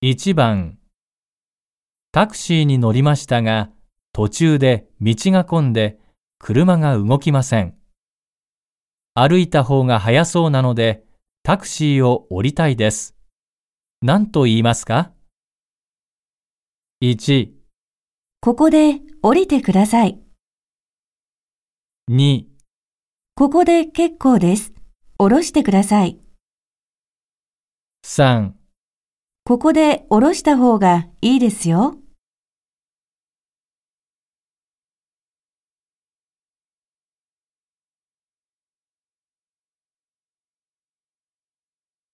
1番タクシーに乗りましたが、途中で道が混んで車が動きません。歩いた方が早そうなのでタクシーを降りたいです。何と言いますか ?1、ここで降りてください。2、ここで結構です。降ろしてください。3ここで降ろした方がいいですよ。